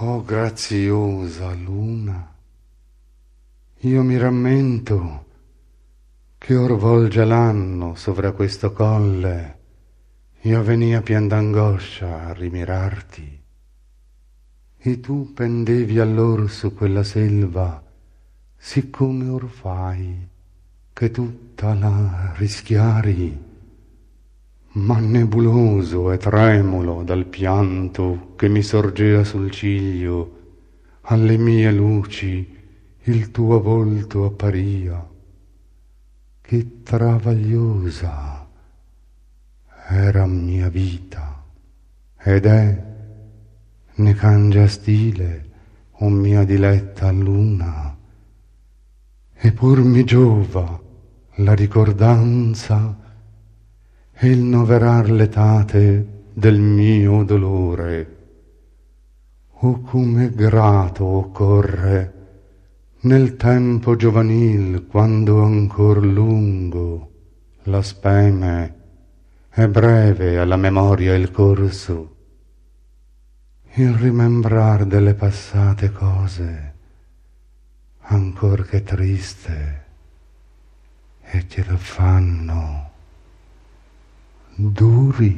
Oh graziosa luna, io mi rammento che or volge l'anno sovra questo colle, io venia pien d'angoscia a rimirarti, e tu pendevi allor su quella selva, siccome or fai che tutta la rischiari ma nebuloso e tremulo dal pianto che mi sorgea sul ciglio, alle mie luci il tuo volto apparia, che travagliosa era mia vita, ed è, ne cangia stile, o mia diletta luna, e pur mi giova la ricordanza il noverar l'etate del mio dolore. O come grato occorre nel tempo giovanil, quando ancor lungo la speme e breve alla memoria il corso, il rimembrar delle passate cose, ancor che triste, e te lo dure